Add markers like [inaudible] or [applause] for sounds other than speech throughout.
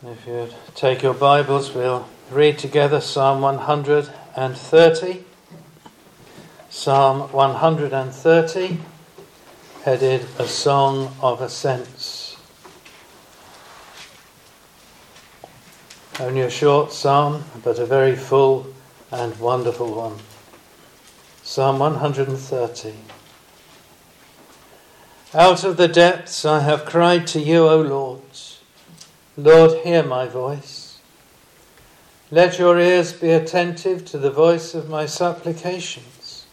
If you'd take your Bibles, we'll read together Psalm 130. Psalm 130, headed A Song of Ascents. Only a short psalm, but a very full and wonderful one. Psalm 130. Out of the depths I have cried to you, O Lord. Lord, hear my voice. Let your ears be attentive to the voice of my supplications.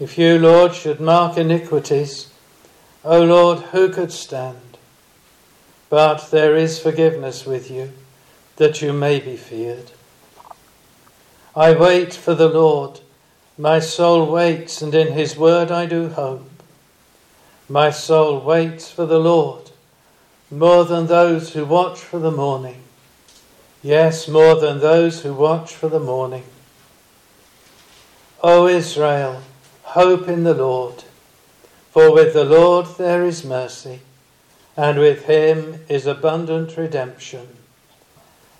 If you, Lord, should mark iniquities, O Lord, who could stand? But there is forgiveness with you, that you may be feared. I wait for the Lord. My soul waits, and in his word I do hope. My soul waits for the Lord more than those who watch for the morning. Yes, more than those who watch for the morning. O Israel, hope in the Lord, for with the Lord there is mercy, and with him is abundant redemption,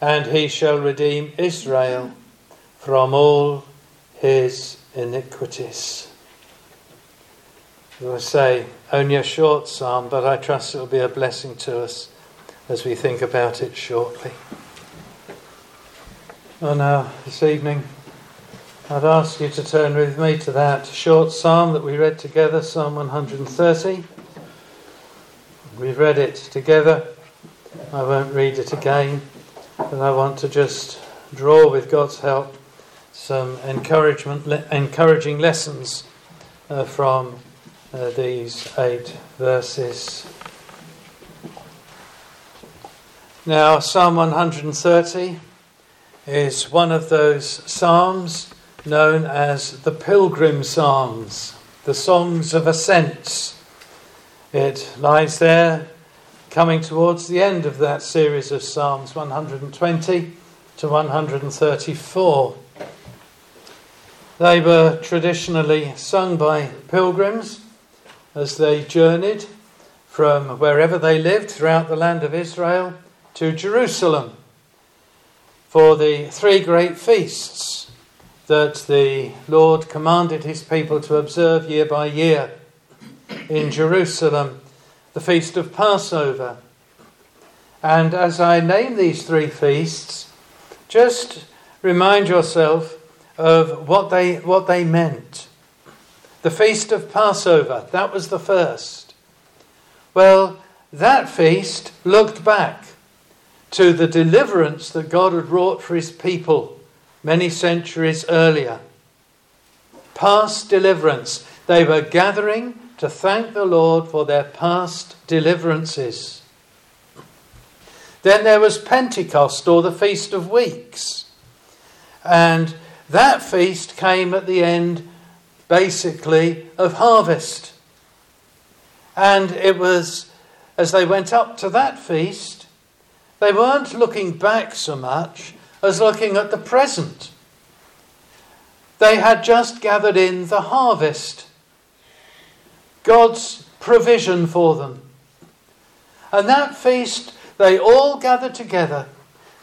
and he shall redeem Israel from all his iniquities. As I say, only a short psalm, but I trust it will be a blessing to us as we think about it shortly. Well, now, this evening, I'd ask you to turn with me to that short psalm that we read together, Psalm 130. We've read it together. I won't read it again, but I want to just draw, with God's help, some encouragement, encouraging lessons uh, from uh, these eight verses. Now, Psalm 130 is one of those psalms known as the Pilgrim Psalms, the Songs of Ascents. It lies there coming towards the end of that series of Psalms 120 to 134. They were traditionally sung by pilgrims as they journeyed from wherever they lived throughout the land of Israel to Jerusalem for the three great feasts that the Lord commanded his people to observe year by year in Jerusalem the feast of Passover. And as I name these three feasts, just remind yourself of what they, what they meant. The feast of Passover, that was the first. Well, that feast looked back to the deliverance that God had wrought for his people many centuries earlier. Past deliverance. They were gathering to thank the Lord for their past deliverances. Then there was Pentecost or the Feast of Weeks. And that feast came at the end basically, of harvest. And it was as they went up to that feast, they weren't looking back so much as looking at the present. They had just gathered in the harvest, God's provision for them. And that feast, they all gathered together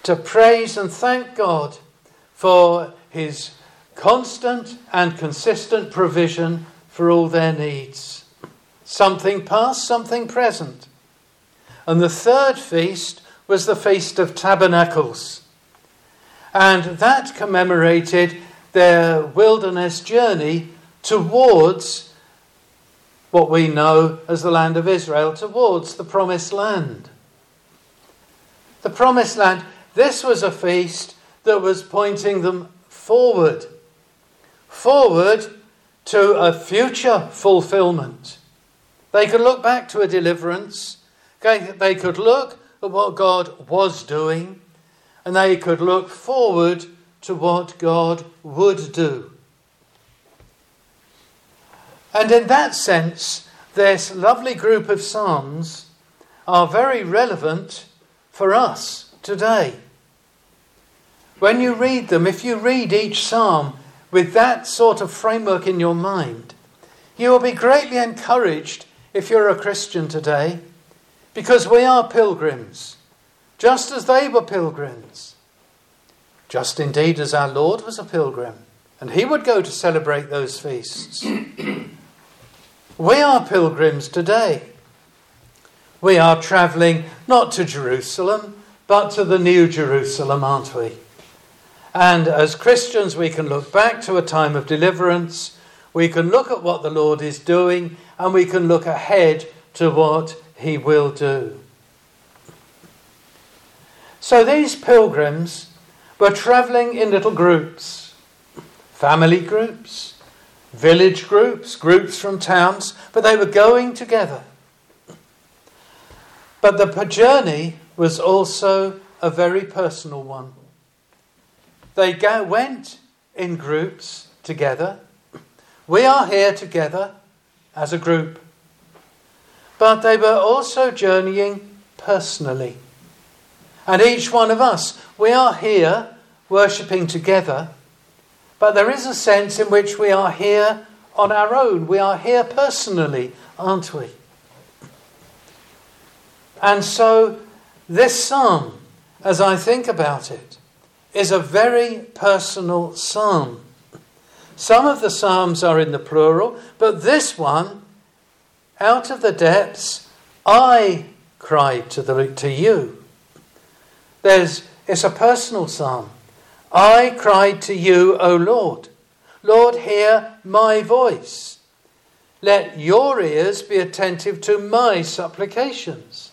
to praise and thank God for his constant and consistent provision for all their needs. Something past, something present. And the third feast was the Feast of Tabernacles. And that commemorated their wilderness journey towards what we know as the land of Israel, towards the promised land. The promised land, this was a feast that was pointing them forward forward to a future fulfillment. They could look back to a deliverance, they could look at what God was doing, and they could look forward to what God would do. And in that sense, this lovely group of Psalms are very relevant for us today. When you read them, if you read each Psalm with that sort of framework in your mind, you will be greatly encouraged if you're a Christian today, because we are pilgrims. just as they were pilgrims, just indeed as our Lord was a pilgrim, and he would go to celebrate those feasts. [clears throat] we are pilgrims today. We are travelling not to Jerusalem, but to the New Jerusalem, aren't we? And as Christians, we can look back to a time of deliverance, we can look at what the Lord is doing, and we can look ahead to what he will do. So these pilgrims were travelling in little groups family groups, village groups, groups from towns, but they were going together. But the journey was also a very personal one. They go, went in groups together. We are here together as a group. But they were also journeying personally. And each one of us, we are here worshipping together, but there is a sense in which we are here on our own. We are here personally, aren't we? And so, this psalm, as I think about it, is a very personal psalm. Some of the psalms are in the plural, but this one, out of the depths, I cried to, the, to you. There's, it's a personal psalm. I cried to you, O Lord. Lord, hear my voice. Let your ears be attentive to my supplications.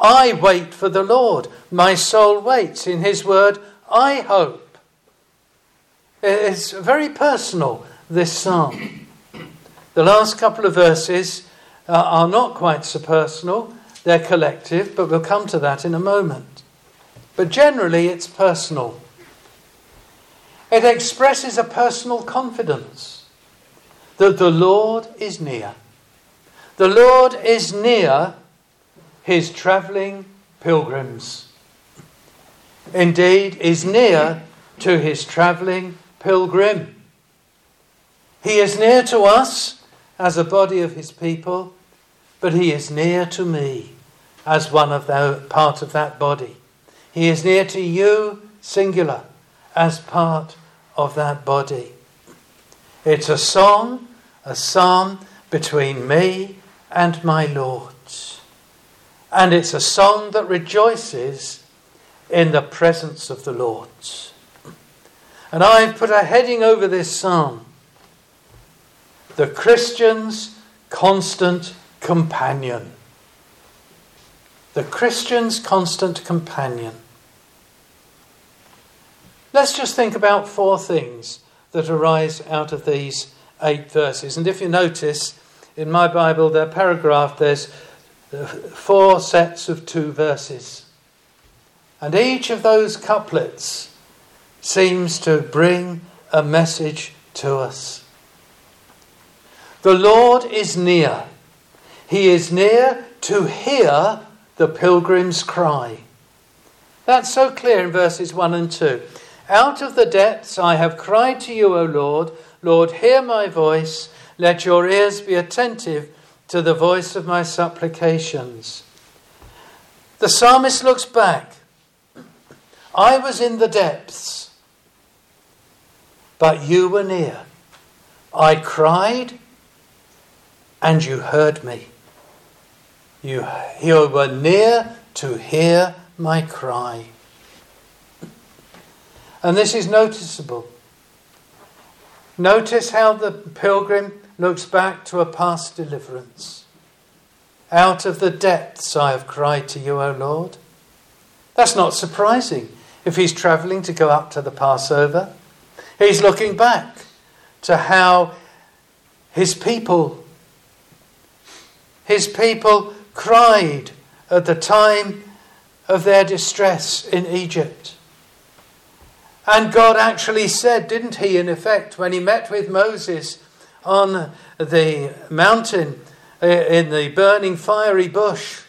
I wait for the Lord. My soul waits. In his word, I hope. It's very personal, this psalm. The last couple of verses uh, are not quite so personal, they're collective, but we'll come to that in a moment. But generally, it's personal. It expresses a personal confidence that the Lord is near. The Lord is near his travelling pilgrims. Indeed, is near to his travelling pilgrim. He is near to us as a body of his people, but he is near to me as one of the part of that body. He is near to you, singular, as part of that body. It's a song, a psalm between me and my Lord. And it's a song that rejoices in the presence of the Lord. And I've put a heading over this psalm The Christian's Constant Companion. The Christian's Constant Companion. Let's just think about four things that arise out of these eight verses. And if you notice, in my Bible, their paragraph, there's four sets of two verses. And each of those couplets seems to bring a message to us. The Lord is near. He is near to hear the pilgrim's cry. That's so clear in verses 1 and 2. Out of the depths I have cried to you, O Lord. Lord, hear my voice. Let your ears be attentive to the voice of my supplications. The psalmist looks back. I was in the depths, but you were near. I cried, and you heard me. You, you were near to hear my cry. And this is noticeable. Notice how the pilgrim looks back to a past deliverance. Out of the depths I have cried to you, O Lord. That's not surprising if he's travelling to go up to the Passover. He's looking back to how his people, his people cried at the time of their distress in Egypt. And God actually said, didn't he, in effect, when he met with Moses on the mountain uh, in the burning fiery bush.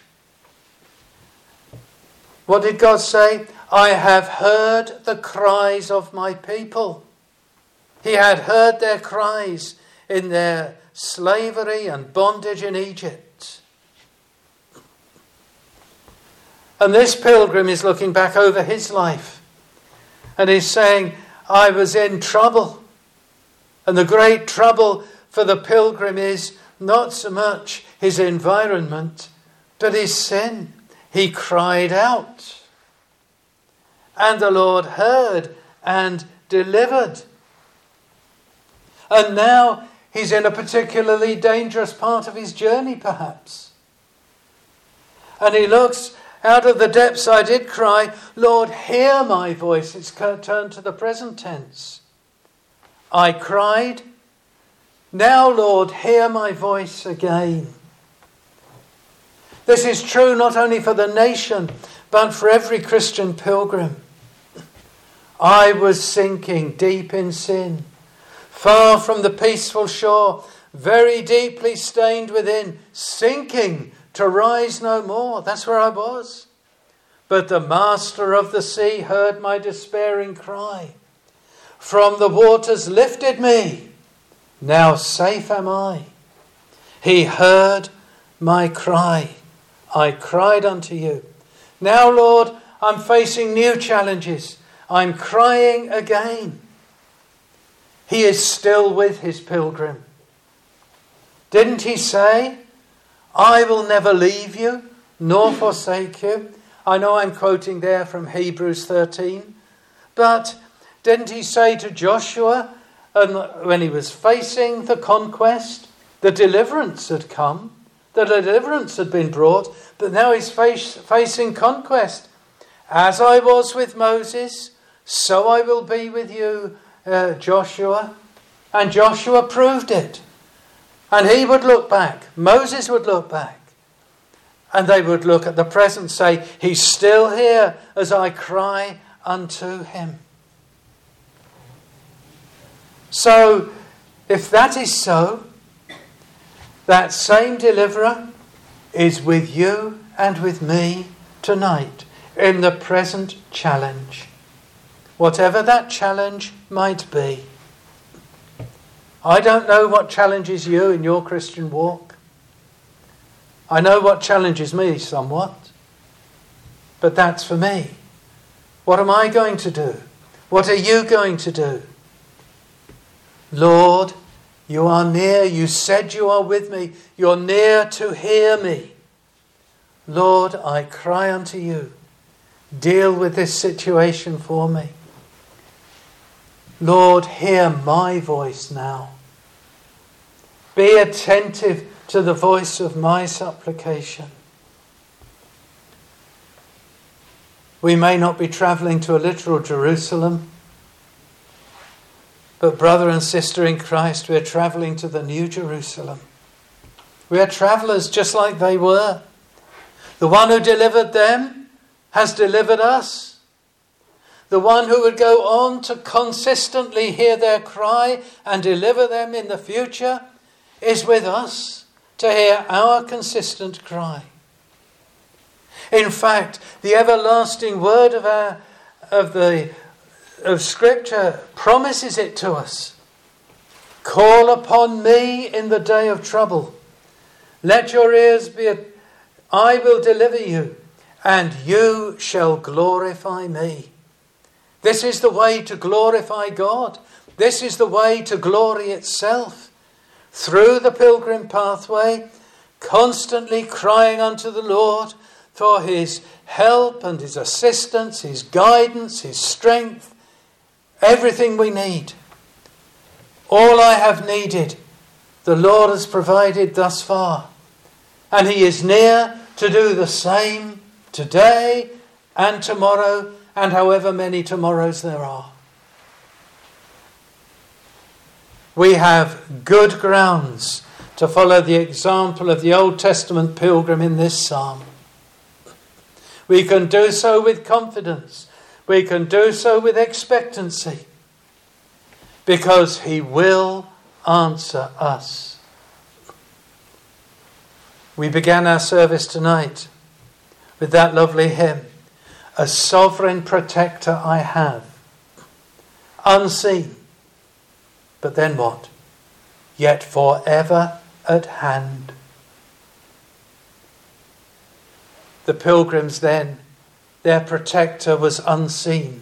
What did God say? I have heard the cries of my people. He had heard their cries in their slavery and bondage in Egypt. And this pilgrim is looking back over his life and he's saying, I was in trouble. And the great trouble for the pilgrim is not so much his environment, but his sin. He cried out. And the Lord heard and delivered. And now he's in a particularly dangerous part of his journey, perhaps. And he looks out of the depths, I did cry, Lord, hear my voice. It's turned to the present tense. I cried, Now, Lord, hear my voice again. This is true not only for the nation, but for every Christian pilgrim. I was sinking deep in sin, far from the peaceful shore, very deeply stained within, sinking to rise no more. That's where I was. But the master of the sea heard my despairing cry. From the waters lifted me. Now safe am I. He heard my cry. I cried unto you. Now, Lord, I'm facing new challenges. I'm crying again. He is still with his pilgrim. Didn't he say, I will never leave you nor forsake you? I know I'm quoting there from Hebrews 13, but didn't he say to Joshua, and when he was facing the conquest, the deliverance had come, the deliverance had been brought, but now he's face, facing conquest. As I was with Moses, so I will be with you, uh, Joshua. And Joshua proved it. And he would look back, Moses would look back, and they would look at the present, say, He's still here as I cry unto him. So, if that is so, that same deliverer is with you and with me tonight in the present challenge. Whatever that challenge might be. I don't know what challenges you in your Christian walk. I know what challenges me somewhat. But that's for me. What am I going to do? What are you going to do? Lord, you are near. You said you are with me. You're near to hear me. Lord, I cry unto you. Deal with this situation for me. Lord, hear my voice now. Be attentive to the voice of my supplication. We may not be traveling to a literal Jerusalem, but, brother and sister in Christ, we are traveling to the New Jerusalem. We are travelers just like they were. The one who delivered them has delivered us. The one who would go on to consistently hear their cry and deliver them in the future is with us to hear our consistent cry. In fact, the everlasting word of, our, of, the, of Scripture promises it to us. Call upon me in the day of trouble. Let your ears be, at, I will deliver you, and you shall glorify me. This is the way to glorify God. This is the way to glory itself. Through the pilgrim pathway, constantly crying unto the Lord for his help and his assistance, his guidance, his strength, everything we need. All I have needed, the Lord has provided thus far. And he is near to do the same today and tomorrow and however many tomorrows there are. We have good grounds to follow the example of the Old Testament pilgrim in this psalm. We can do so with confidence. We can do so with expectancy because He will answer us. We began our service tonight with that lovely hymn a sovereign protector I have, unseen. But then what? Yet forever at hand. The pilgrims then their protector was unseen,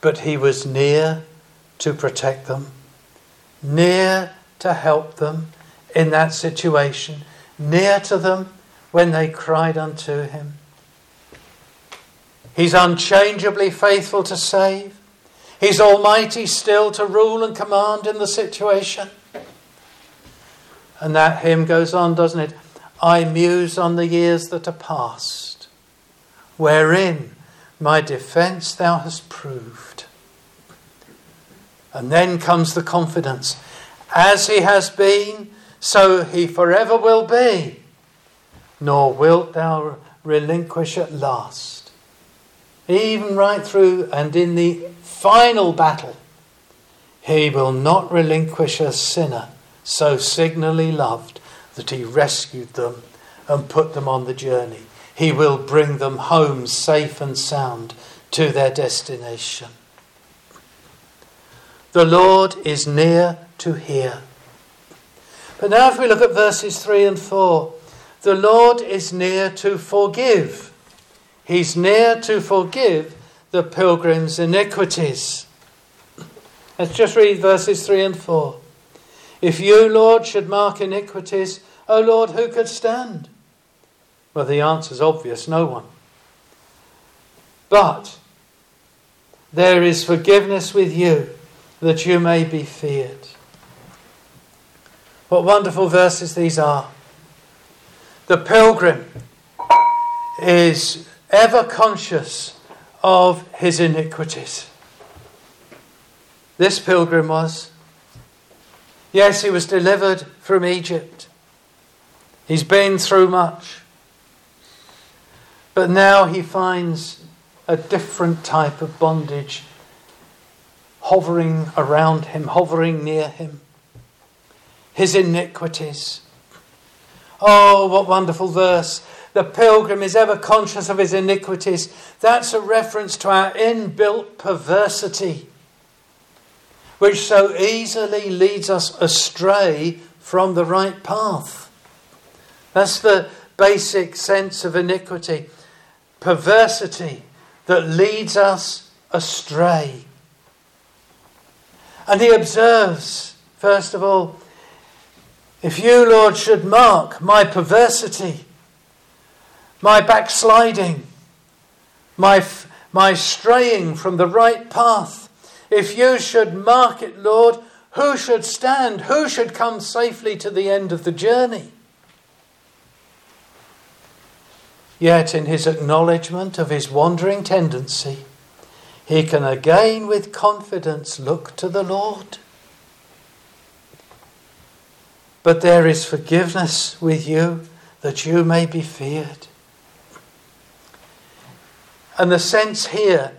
but he was near to protect them, near to help them in that situation, near to them when they cried unto him. He's unchangeably faithful to save. He's almighty still to rule and command in the situation. And that hymn goes on, doesn't it? I muse on the years that are past, wherein my defence thou hast proved. And then comes the confidence as he has been, so he forever will be, nor wilt thou relinquish at last. Even right through and in the final battle, he will not relinquish a sinner so signally loved that he rescued them and put them on the journey. He will bring them home safe and sound to their destination. The Lord is near to hear. But now, if we look at verses 3 and 4, the Lord is near to forgive. He's near to forgive the pilgrim's iniquities. Let's just read verses 3 and 4. If you, Lord, should mark iniquities, O Lord, who could stand? Well, the answer is obvious no one. But there is forgiveness with you that you may be feared. What wonderful verses these are. The pilgrim is ever conscious of his iniquities. This pilgrim was. Yes, he was delivered from Egypt. He's been through much. But now he finds a different type of bondage hovering around him, hovering near him. His iniquities. Oh, what wonderful verse. The pilgrim is ever conscious of his iniquities. That's a reference to our inbuilt perversity which so easily leads us astray from the right path. That's the basic sense of iniquity perversity that leads us astray. And he observes, first of all, if you, Lord, should mark my perversity, my backsliding, my, my straying from the right path, if you should mark it, Lord, who should stand? Who should come safely to the end of the journey? Yet, in his acknowledgement of his wandering tendency, he can again with confidence look to the Lord. But there is forgiveness with you that you may be feared. And the sense here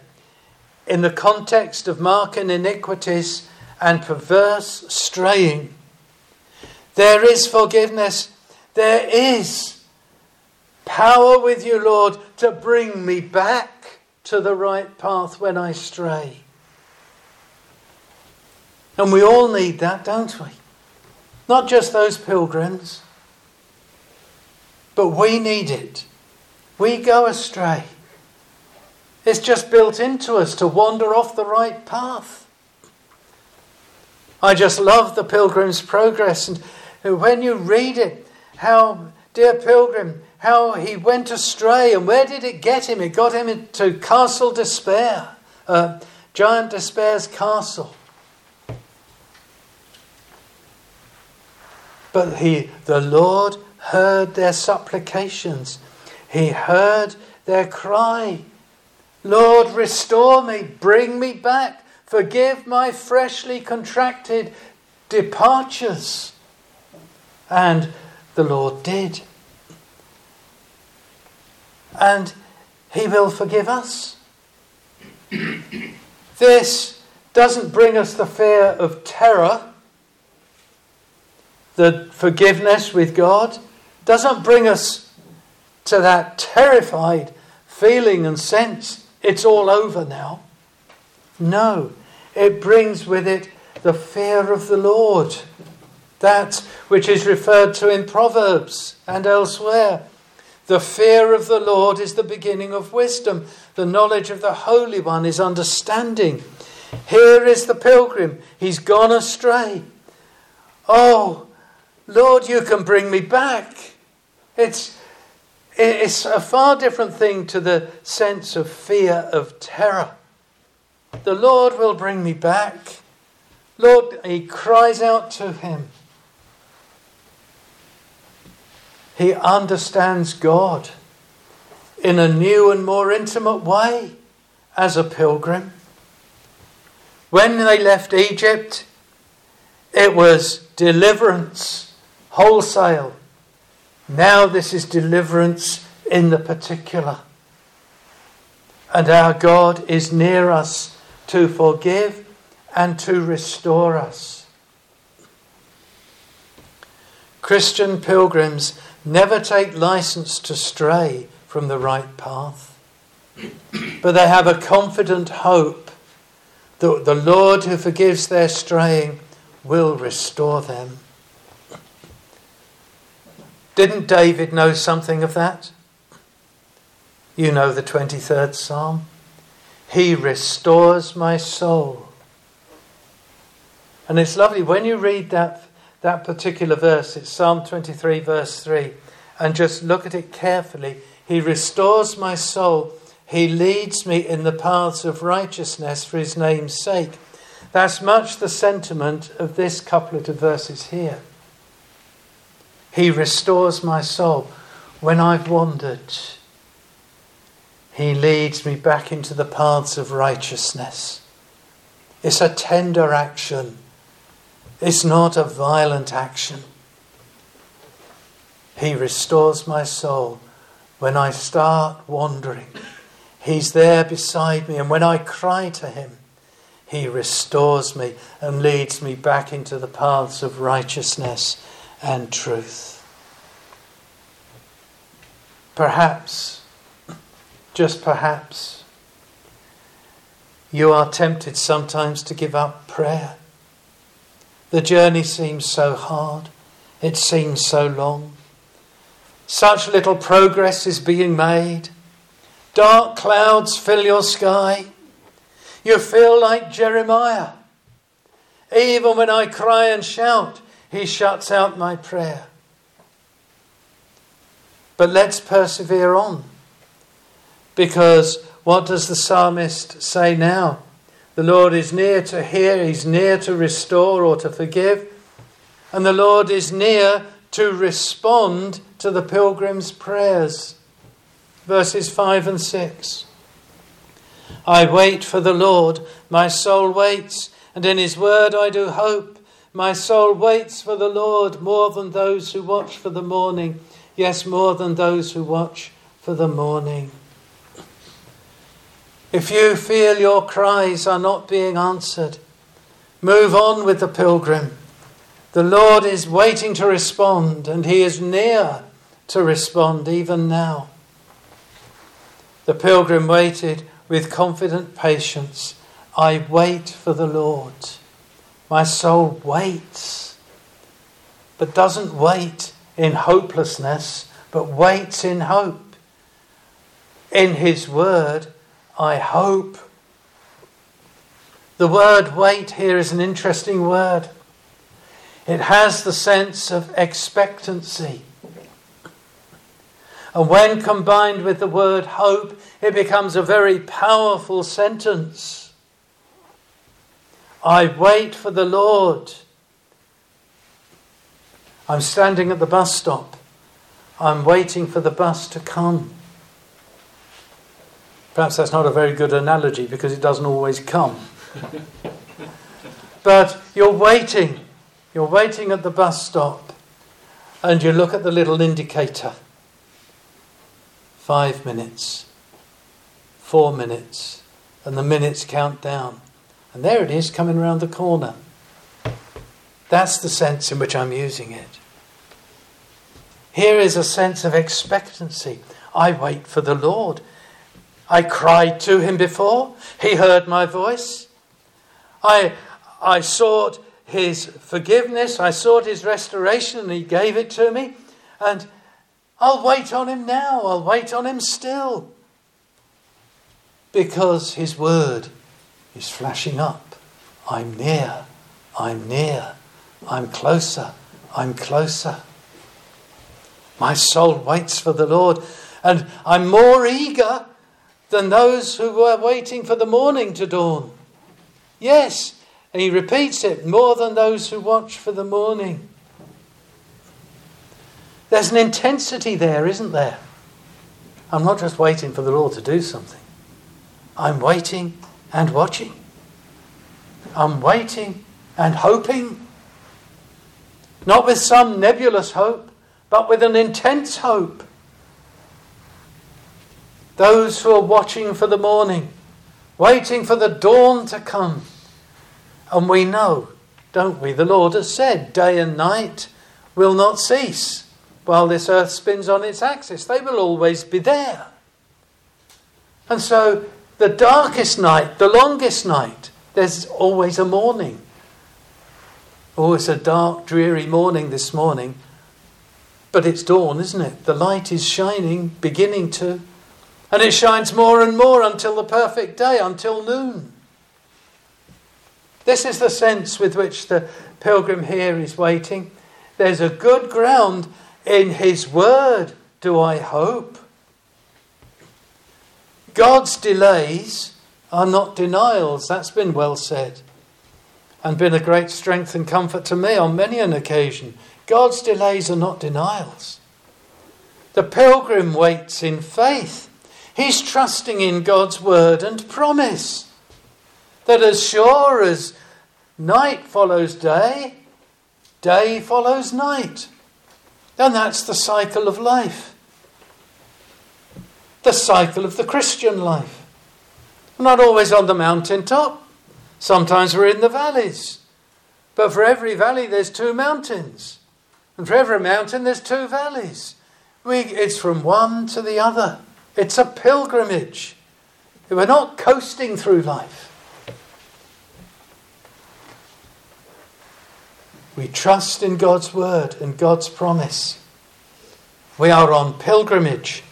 in the context of marking iniquities and perverse straying. There is forgiveness. There is power with you, Lord, to bring me back to the right path when I stray. And we all need that, don't we? Not just those pilgrims, but we need it. We go astray. It's just built into us to wander off the right path. I just love the Pilgrim's Progress. And when you read it, how, dear Pilgrim, how he went astray and where did it get him? It got him into Castle Despair, uh, Giant Despair's castle. But he, the Lord heard their supplications. He heard their cry. Lord, restore me, bring me back, forgive my freshly contracted departures. And the Lord did. And He will forgive us. this doesn't bring us the fear of terror. The forgiveness with God doesn't bring us to that terrified feeling and sense it's all over now. No, it brings with it the fear of the Lord, that which is referred to in Proverbs and elsewhere. The fear of the Lord is the beginning of wisdom. The knowledge of the Holy One is understanding. Here is the pilgrim. He's gone astray. Oh, Lord, you can bring me back. It's, it's a far different thing to the sense of fear, of terror. The Lord will bring me back. Lord, he cries out to him. He understands God in a new and more intimate way as a pilgrim. When they left Egypt, it was deliverance wholesale. Now, this is deliverance in the particular. And our God is near us to forgive and to restore us. Christian pilgrims never take license to stray from the right path, but they have a confident hope that the Lord who forgives their straying will restore them. Didn't David know something of that? You know the 23rd Psalm. He restores my soul. And it's lovely when you read that, that particular verse, it's Psalm 23, verse 3, and just look at it carefully. He restores my soul. He leads me in the paths of righteousness for his name's sake. That's much the sentiment of this couplet of verses here. He restores my soul when I've wandered. He leads me back into the paths of righteousness. It's a tender action, it's not a violent action. He restores my soul when I start wandering. He's there beside me, and when I cry to Him, He restores me and leads me back into the paths of righteousness and truth. Perhaps just perhaps, you are tempted sometimes to give up prayer. The journey seems so hard, it seems so long. Such little progress is being made. Dark clouds fill your sky. You feel like Jeremiah. Even when I cry and shout, he shuts out my prayer. But let's persevere on. Because what does the psalmist say now? The Lord is near to hear, He's near to restore or to forgive, and the Lord is near to respond to the pilgrim's prayers. Verses 5 and 6. I wait for the Lord, my soul waits, and in His word I do hope. My soul waits for the Lord more than those who watch for the morning, yes, more than those who watch for the morning. If you feel your cries are not being answered, move on with the pilgrim. The Lord is waiting to respond, and He is near to respond even now. The pilgrim waited with confident patience. I wait for the Lord. My soul waits, but doesn't wait in hopelessness, but waits in hope. In His word, I hope. The word wait here is an interesting word. It has the sense of expectancy. And when combined with the word hope, it becomes a very powerful sentence. I wait for the Lord. I'm standing at the bus stop. I'm waiting for the bus to come. Perhaps that's not a very good analogy because it doesn't always come. but you're waiting. You're waiting at the bus stop and you look at the little indicator. Five minutes, four minutes, and the minutes count down. And there it is coming round the corner. That's the sense in which I'm using it. Here is a sense of expectancy. I wait for the Lord. I cried to him before. He heard my voice. I, I sought his forgiveness. I sought his restoration, and he gave it to me. And I'll wait on him now, I'll wait on him still. Because his word is flashing up. I'm near, I'm near, I'm closer, I'm closer. My soul waits for the Lord, and I'm more eager than those who were waiting for the morning to dawn. Yes, and he repeats it more than those who watch for the morning. There's an intensity there, isn't there? I'm not just waiting for the Lord to do something, I'm waiting and watching. I'm waiting and hoping. Not with some nebulous hope, but with an intense hope. Those who are watching for the morning, waiting for the dawn to come. And we know, don't we? The Lord has said, day and night will not cease while this earth spins on its axis. They will always be there. And so, the darkest night, the longest night, there's always a morning. Oh, it's a dark, dreary morning this morning. But it's dawn, isn't it? The light is shining, beginning to. And it shines more and more until the perfect day, until noon. This is the sense with which the pilgrim here is waiting. There's a good ground in his word, do I hope. God's delays are not denials. That's been well said and been a great strength and comfort to me on many an occasion. God's delays are not denials. The pilgrim waits in faith. He's trusting in God's word and promise that as sure as night follows day, day follows night. And that's the cycle of life. The cycle of the Christian life. We're not always on the mountaintop. Sometimes we're in the valleys. But for every valley, there's two mountains. And for every mountain, there's two valleys. We, it's from one to the other. It's a pilgrimage. We're not coasting through life. We trust in God's word and God's promise. We are on pilgrimage.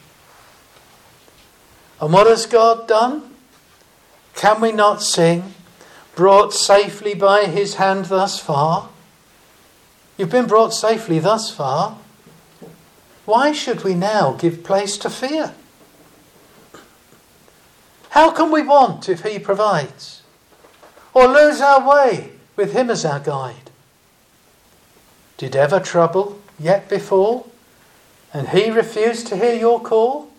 And what has God done? Can we not sing, brought safely by his hand thus far? You've been brought safely thus far. Why should we now give place to fear? How can we want if he provides? Or lose our way with him as our guide? Did ever trouble yet befall? And he refused to hear your call?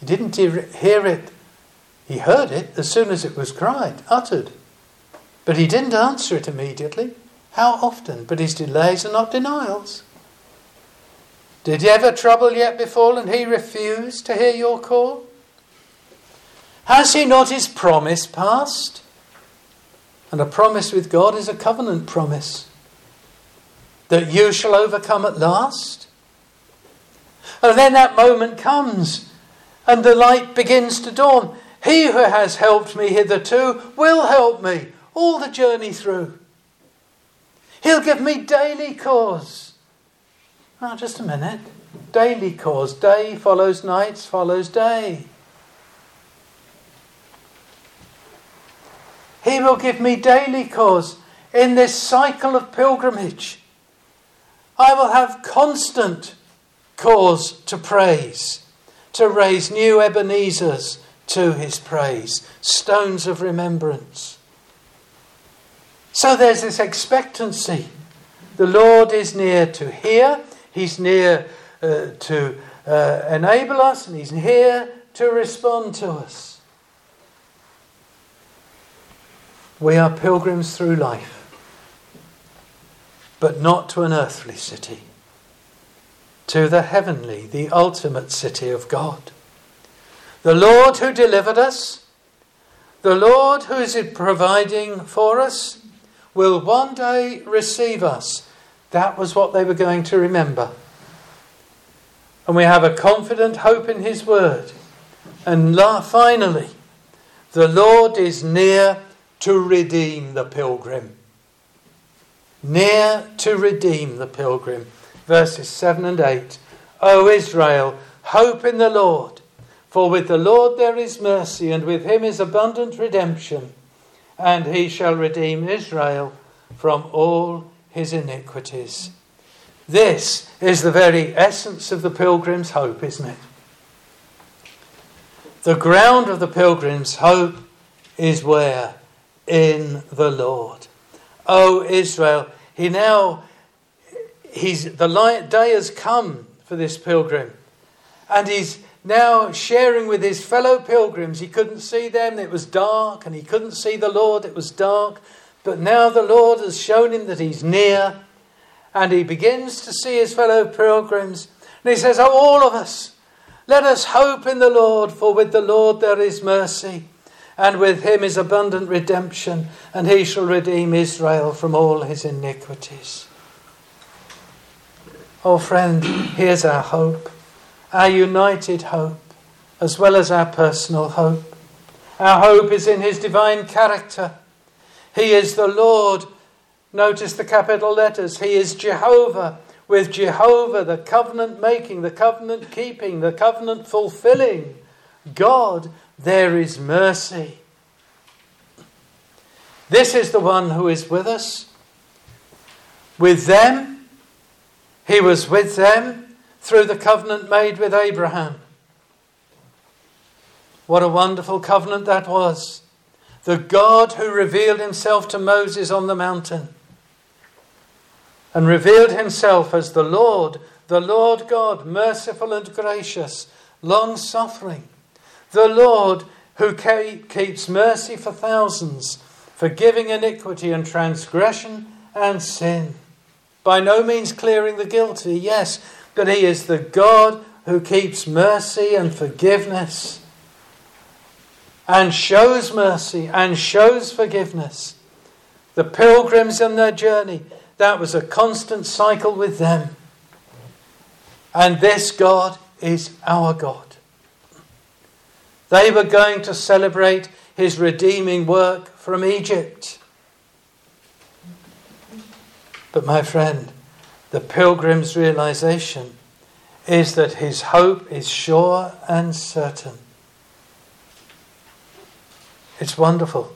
He didn't hear it. He heard it as soon as it was cried, uttered. But he didn't answer it immediately. How often? But his delays are not denials. Did ever trouble yet befall and he refused to hear your call? Has he not his promise passed? And a promise with God is a covenant promise that you shall overcome at last? And then that moment comes and the light begins to dawn. He who has helped me hitherto will help me all the journey through. He'll give me daily cause. Now, just a minute. Daily cause. Day follows night, follows day. He will give me daily cause in this cycle of pilgrimage. I will have constant cause to praise, to raise new Ebenezers to his praise, stones of remembrance. So there's this expectancy. The Lord is near to hear, He's near uh, to uh, enable us, and He's here to respond to us. We are pilgrims through life but not to an earthly city, to the heavenly, the ultimate city of God. The Lord who delivered us, the Lord who is providing for us, will one day receive us. That was what they were going to remember. And we have a confident hope in His word. And finally, the Lord is near to redeem the pilgrim near to redeem the pilgrim. Verses 7 and 8 O Israel, hope in the Lord. For with the Lord there is mercy, and with him is abundant redemption, and he shall redeem Israel from all his iniquities. This is the very essence of the pilgrim's hope, isn't it? The ground of the pilgrim's hope is where? In the Lord. O Israel, he now, he's, the light, day has come for this pilgrim. And he's now sharing with his fellow pilgrims. He couldn't see them, it was dark, and he couldn't see the Lord, it was dark. But now the Lord has shown him that he's near, and he begins to see his fellow pilgrims. And he says, Oh, all of us, let us hope in the Lord, for with the Lord there is mercy, and with him is abundant redemption, and he shall redeem Israel from all his iniquities. Oh, friend, here's our hope, our united hope, as well as our personal hope. Our hope is in his divine character. He is the Lord. Notice the capital letters. He is Jehovah. With Jehovah, the covenant making, the covenant keeping, the covenant fulfilling God, there is mercy. This is the one who is with us. With them, he was with them through the covenant made with Abraham. What a wonderful covenant that was. The God who revealed himself to Moses on the mountain and revealed himself as the Lord, the Lord God, merciful and gracious, long suffering, the Lord who keeps mercy for thousands, forgiving iniquity and transgression and sin by no means clearing the guilty, yes, but He is the God who keeps mercy and forgiveness and shows mercy and shows forgiveness. The pilgrims on their journey, that was a constant cycle with them. And this God is our God. They were going to celebrate his redeeming work from Egypt. But, my friend, the pilgrim's realization is that his hope is sure and certain. It's wonderful.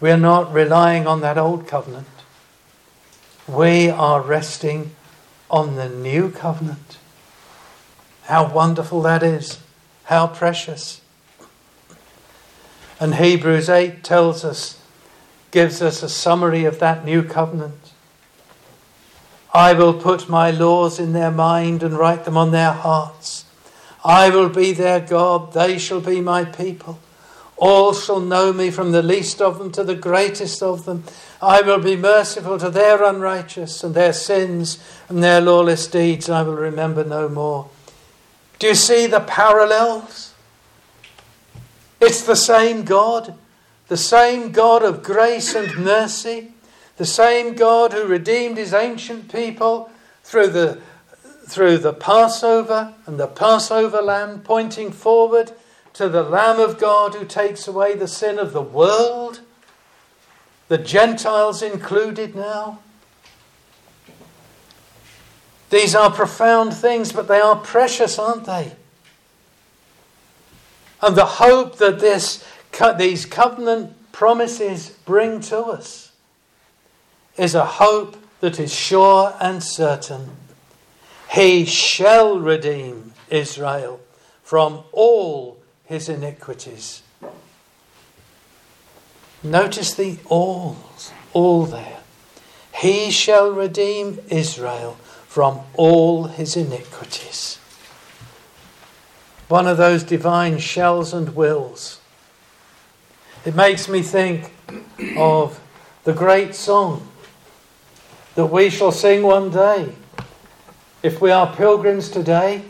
We are not relying on that old covenant. We are resting on the new covenant. How wonderful that is. How precious. And Hebrews 8 tells us, gives us a summary of that new covenant. I will put my laws in their mind and write them on their hearts. I will be their God, they shall be my people. All shall know me from the least of them to the greatest of them. I will be merciful to their unrighteous and their sins and their lawless deeds I will remember no more. Do you see the parallels? It's the same God, the same God of grace and mercy the same God who redeemed his ancient people through the, through the Passover and the Passover lamb, pointing forward to the Lamb of God who takes away the sin of the world, the Gentiles included now. These are profound things, but they are precious, aren't they? And the hope that this, these covenant promises bring to us is a hope that is sure and certain. He shall redeem Israel from all his iniquities. Notice the alls, all there. He shall redeem Israel from all his iniquities. One of those divine shells and wills. It makes me think of the great song that we shall sing one day. If we are pilgrims today,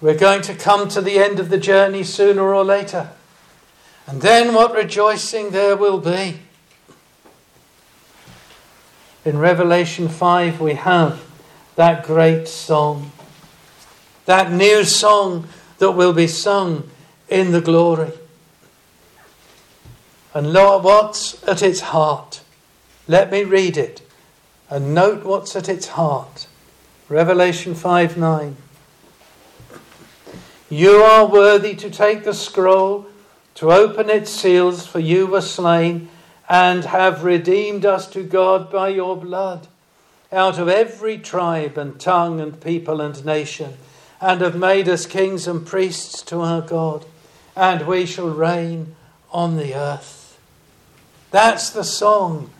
we're going to come to the end of the journey sooner or later. And then what rejoicing there will be. In Revelation 5, we have that great song, that new song that will be sung in the glory. And Lord, what's at its heart? Let me read it and note what's at its heart. Revelation 5 9. You are worthy to take the scroll, to open its seals, for you were slain and have redeemed us to God by your blood out of every tribe and tongue and people and nation, and have made us kings and priests to our God, and we shall reign on the earth. That's the song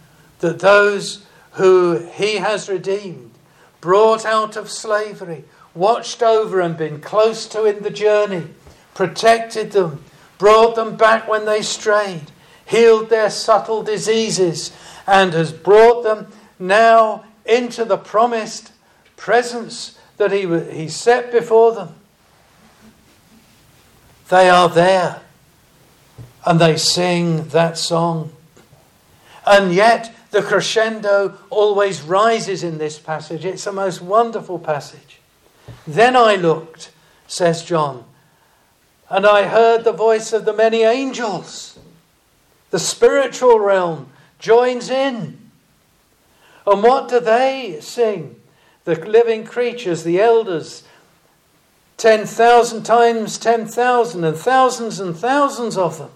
that those who he has redeemed, brought out of slavery, watched over and been close to in the journey, protected them, brought them back when they strayed, healed their subtle diseases, and has brought them now into the promised presence that he, he set before them. They are there and they sing that song. And yet, the crescendo always rises in this passage. It's a most wonderful passage. Then I looked, says John, and I heard the voice of the many angels. The spiritual realm joins in. And what do they sing? The living creatures, the elders, 10,000 times 10,000 and thousands and thousands of them.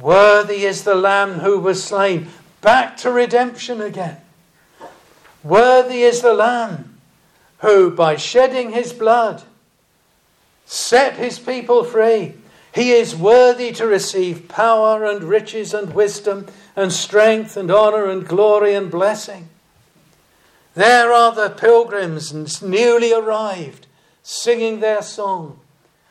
Worthy is the Lamb who was slain. Back to redemption again. Worthy is the Lamb who, by shedding his blood, set his people free. He is worthy to receive power and riches and wisdom and strength and honor and glory and blessing. There are the pilgrims newly arrived singing their song,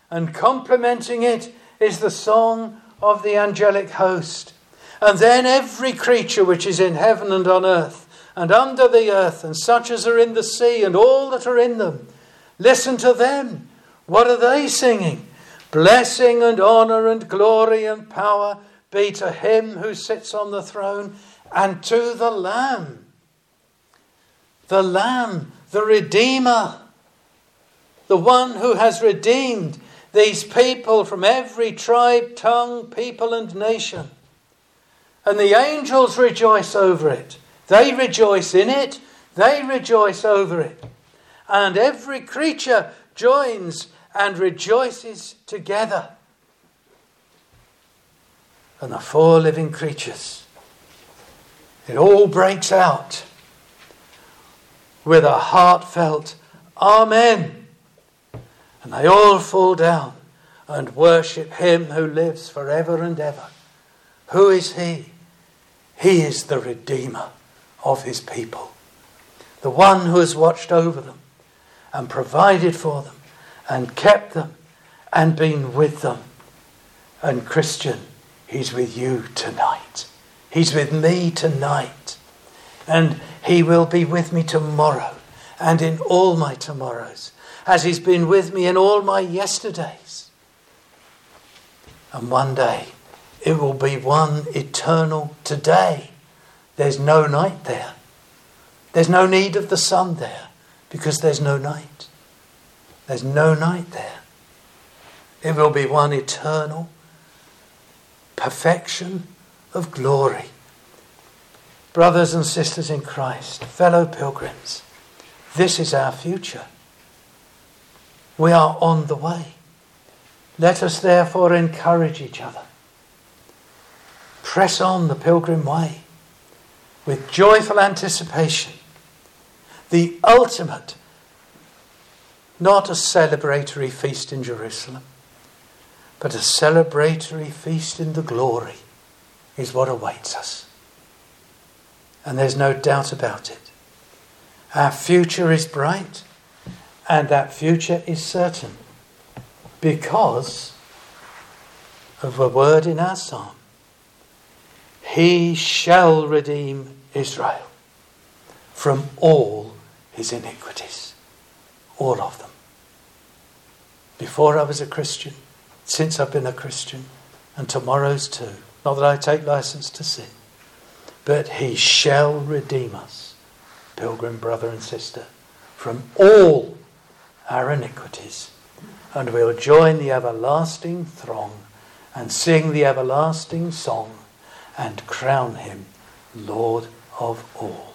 and complementing it is the song of the angelic host. And then every creature which is in heaven and on earth, and under the earth, and such as are in the sea, and all that are in them, listen to them. What are they singing? Blessing and honor and glory and power be to him who sits on the throne and to the Lamb. The Lamb, the Redeemer, the one who has redeemed these people from every tribe, tongue, people, and nation. And the angels rejoice over it. They rejoice in it, they rejoice over it. And every creature joins and rejoices together and the four living creatures. It all breaks out with a heartfelt Amen. And they all fall down and worship Him who lives forever and ever. Who is He? He is the Redeemer of His people, the one who has watched over them and provided for them and kept them and been with them. And Christian, He's with you tonight. He's with me tonight. And He will be with me tomorrow and in all my tomorrows, as He's been with me in all my yesterdays. And one day it will be one eternal today. There's no night there. There's no need of the sun there because there's no night. There's no night there. It will be one eternal perfection of glory. Brothers and sisters in Christ, fellow pilgrims, this is our future. We are on the way. Let us therefore encourage each other. Press on the pilgrim way with joyful anticipation. The ultimate, not a celebratory feast in Jerusalem, but a celebratory feast in the glory is what awaits us. And there's no doubt about it. Our future is bright, and that future is certain because of a word in our psalm He shall redeem Israel from all his iniquities, all of them. Before I was a Christian, since I've been a Christian, and tomorrow's too. Not that I take license to sin, but He shall redeem us, pilgrim brother and sister, from all our iniquities, and we'll join the everlasting throng and sing the everlasting song and crown Him Lord of all.